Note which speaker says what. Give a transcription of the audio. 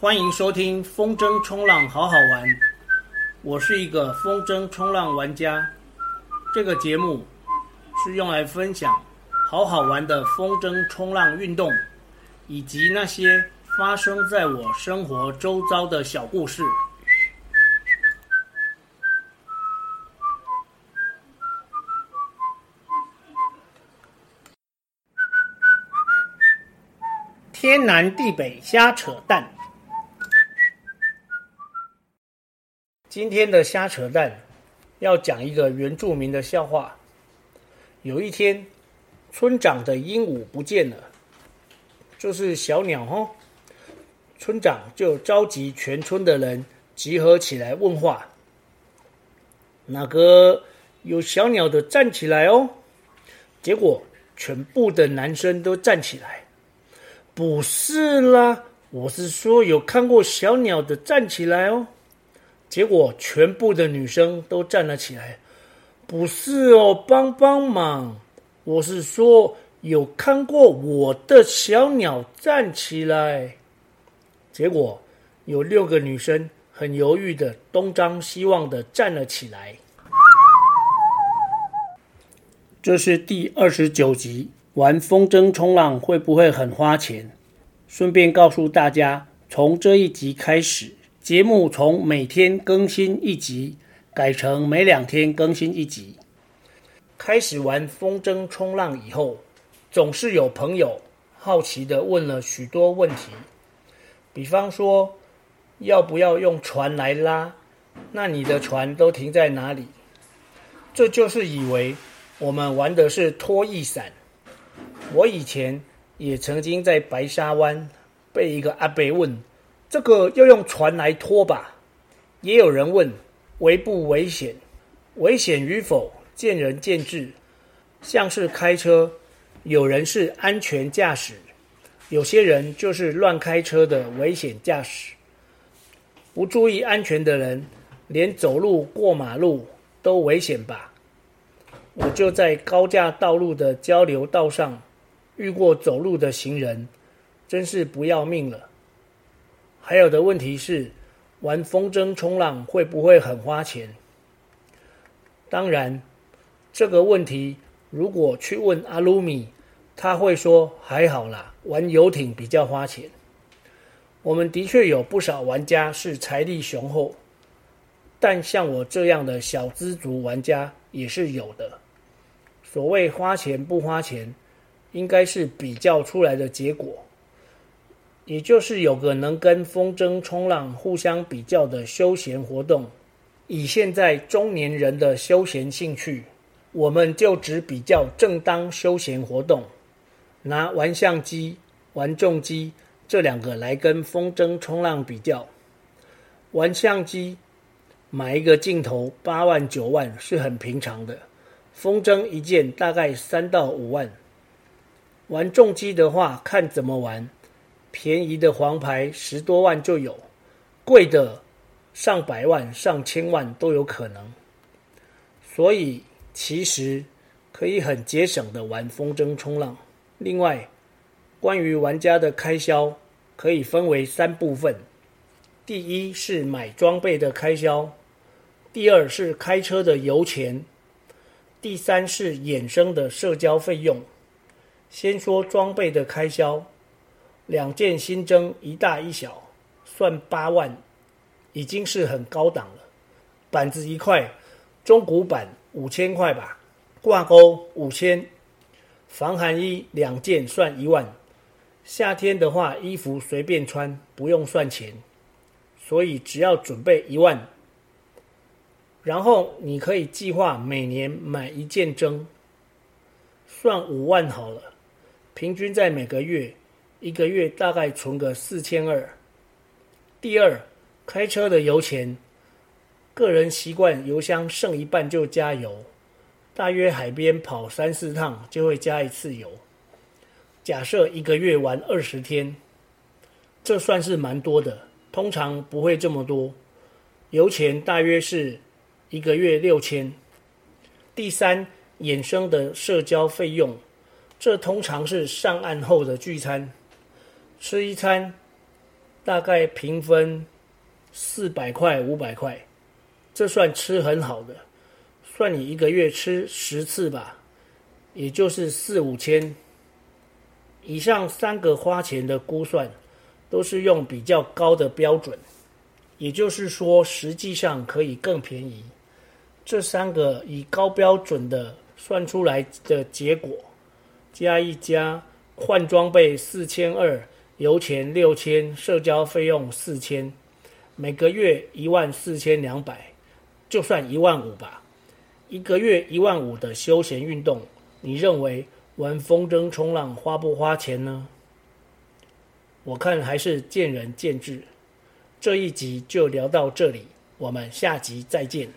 Speaker 1: 欢迎收听风筝冲浪好好玩，我是一个风筝冲浪玩家。这个节目是用来分享好好玩的风筝冲浪运动，以及那些发生在我生活周遭的小故事。天南地北瞎扯淡。今天的瞎扯淡要讲一个原住民的笑话。有一天，村长的鹦鹉不见了，就是小鸟哦。村长就召集全村的人集合起来问话：“那个有小鸟的站起来哦。”结果全部的男生都站起来。不是啦，我是说有看过小鸟的站起来哦。结果全部的女生都站了起来，不是哦，帮帮忙！我是说有看过我的小鸟站起来。结果有六个女生很犹豫的东张西望的站了起来。这是第二十九集，玩风筝冲浪会不会很花钱？顺便告诉大家，从这一集开始。节目从每天更新一集改成每两天更新一集。开始玩风筝冲浪以后，总是有朋友好奇地问了许多问题，比方说要不要用船来拉？那你的船都停在哪里？这就是以为我们玩的是拖曳伞。我以前也曾经在白沙湾被一个阿伯问。这个要用船来拖吧？也有人问危不危险？危险与否见仁见智。像是开车，有人是安全驾驶，有些人就是乱开车的危险驾驶。不注意安全的人，连走路过马路都危险吧？我就在高架道路的交流道上遇过走路的行人，真是不要命了。还有的问题是，玩风筝冲浪会不会很花钱？当然，这个问题如果去问阿鲁米，他会说还好啦，玩游艇比较花钱。我们的确有不少玩家是财力雄厚，但像我这样的小资族玩家也是有的。所谓花钱不花钱，应该是比较出来的结果。也就是有个能跟风筝冲浪互相比较的休闲活动，以现在中年人的休闲兴趣，我们就只比较正当休闲活动，拿玩相机、玩重机这两个来跟风筝冲浪比较。玩相机买一个镜头八万九万是很平常的，风筝一件大概三到五万。玩重机的话，看怎么玩。便宜的黄牌十多万就有，贵的上百万、上千万都有可能。所以其实可以很节省的玩风筝冲浪。另外，关于玩家的开销可以分为三部分：第一是买装备的开销，第二是开车的油钱，第三是衍生的社交费用。先说装备的开销。两件新增，一大一小，算八万，已经是很高档了。板子一块，中古板五千块吧。挂钩五千，防寒衣两件算一万。夏天的话，衣服随便穿，不用算钱。所以只要准备一万，然后你可以计划每年买一件筝，算五万好了。平均在每个月。一个月大概存个四千二。第二，开车的油钱，个人习惯油箱剩一半就加油，大约海边跑三四趟就会加一次油。假设一个月玩二十天，这算是蛮多的，通常不会这么多。油钱大约是一个月六千。第三，衍生的社交费用，这通常是上岸后的聚餐。吃一餐，大概平分四百块、五百块，这算吃很好的。算你一个月吃十次吧，也就是四五千。以上三个花钱的估算，都是用比较高的标准，也就是说，实际上可以更便宜。这三个以高标准的算出来的结果，加一加，换装备四千二，油钱六千，社交费用四千，每个月一万四千两百，就算一万五吧。一个月一万五的休闲运动，你认为玩风筝冲浪花不花钱呢？我看还是见仁见智。这一集就聊到这里，我们下集再见。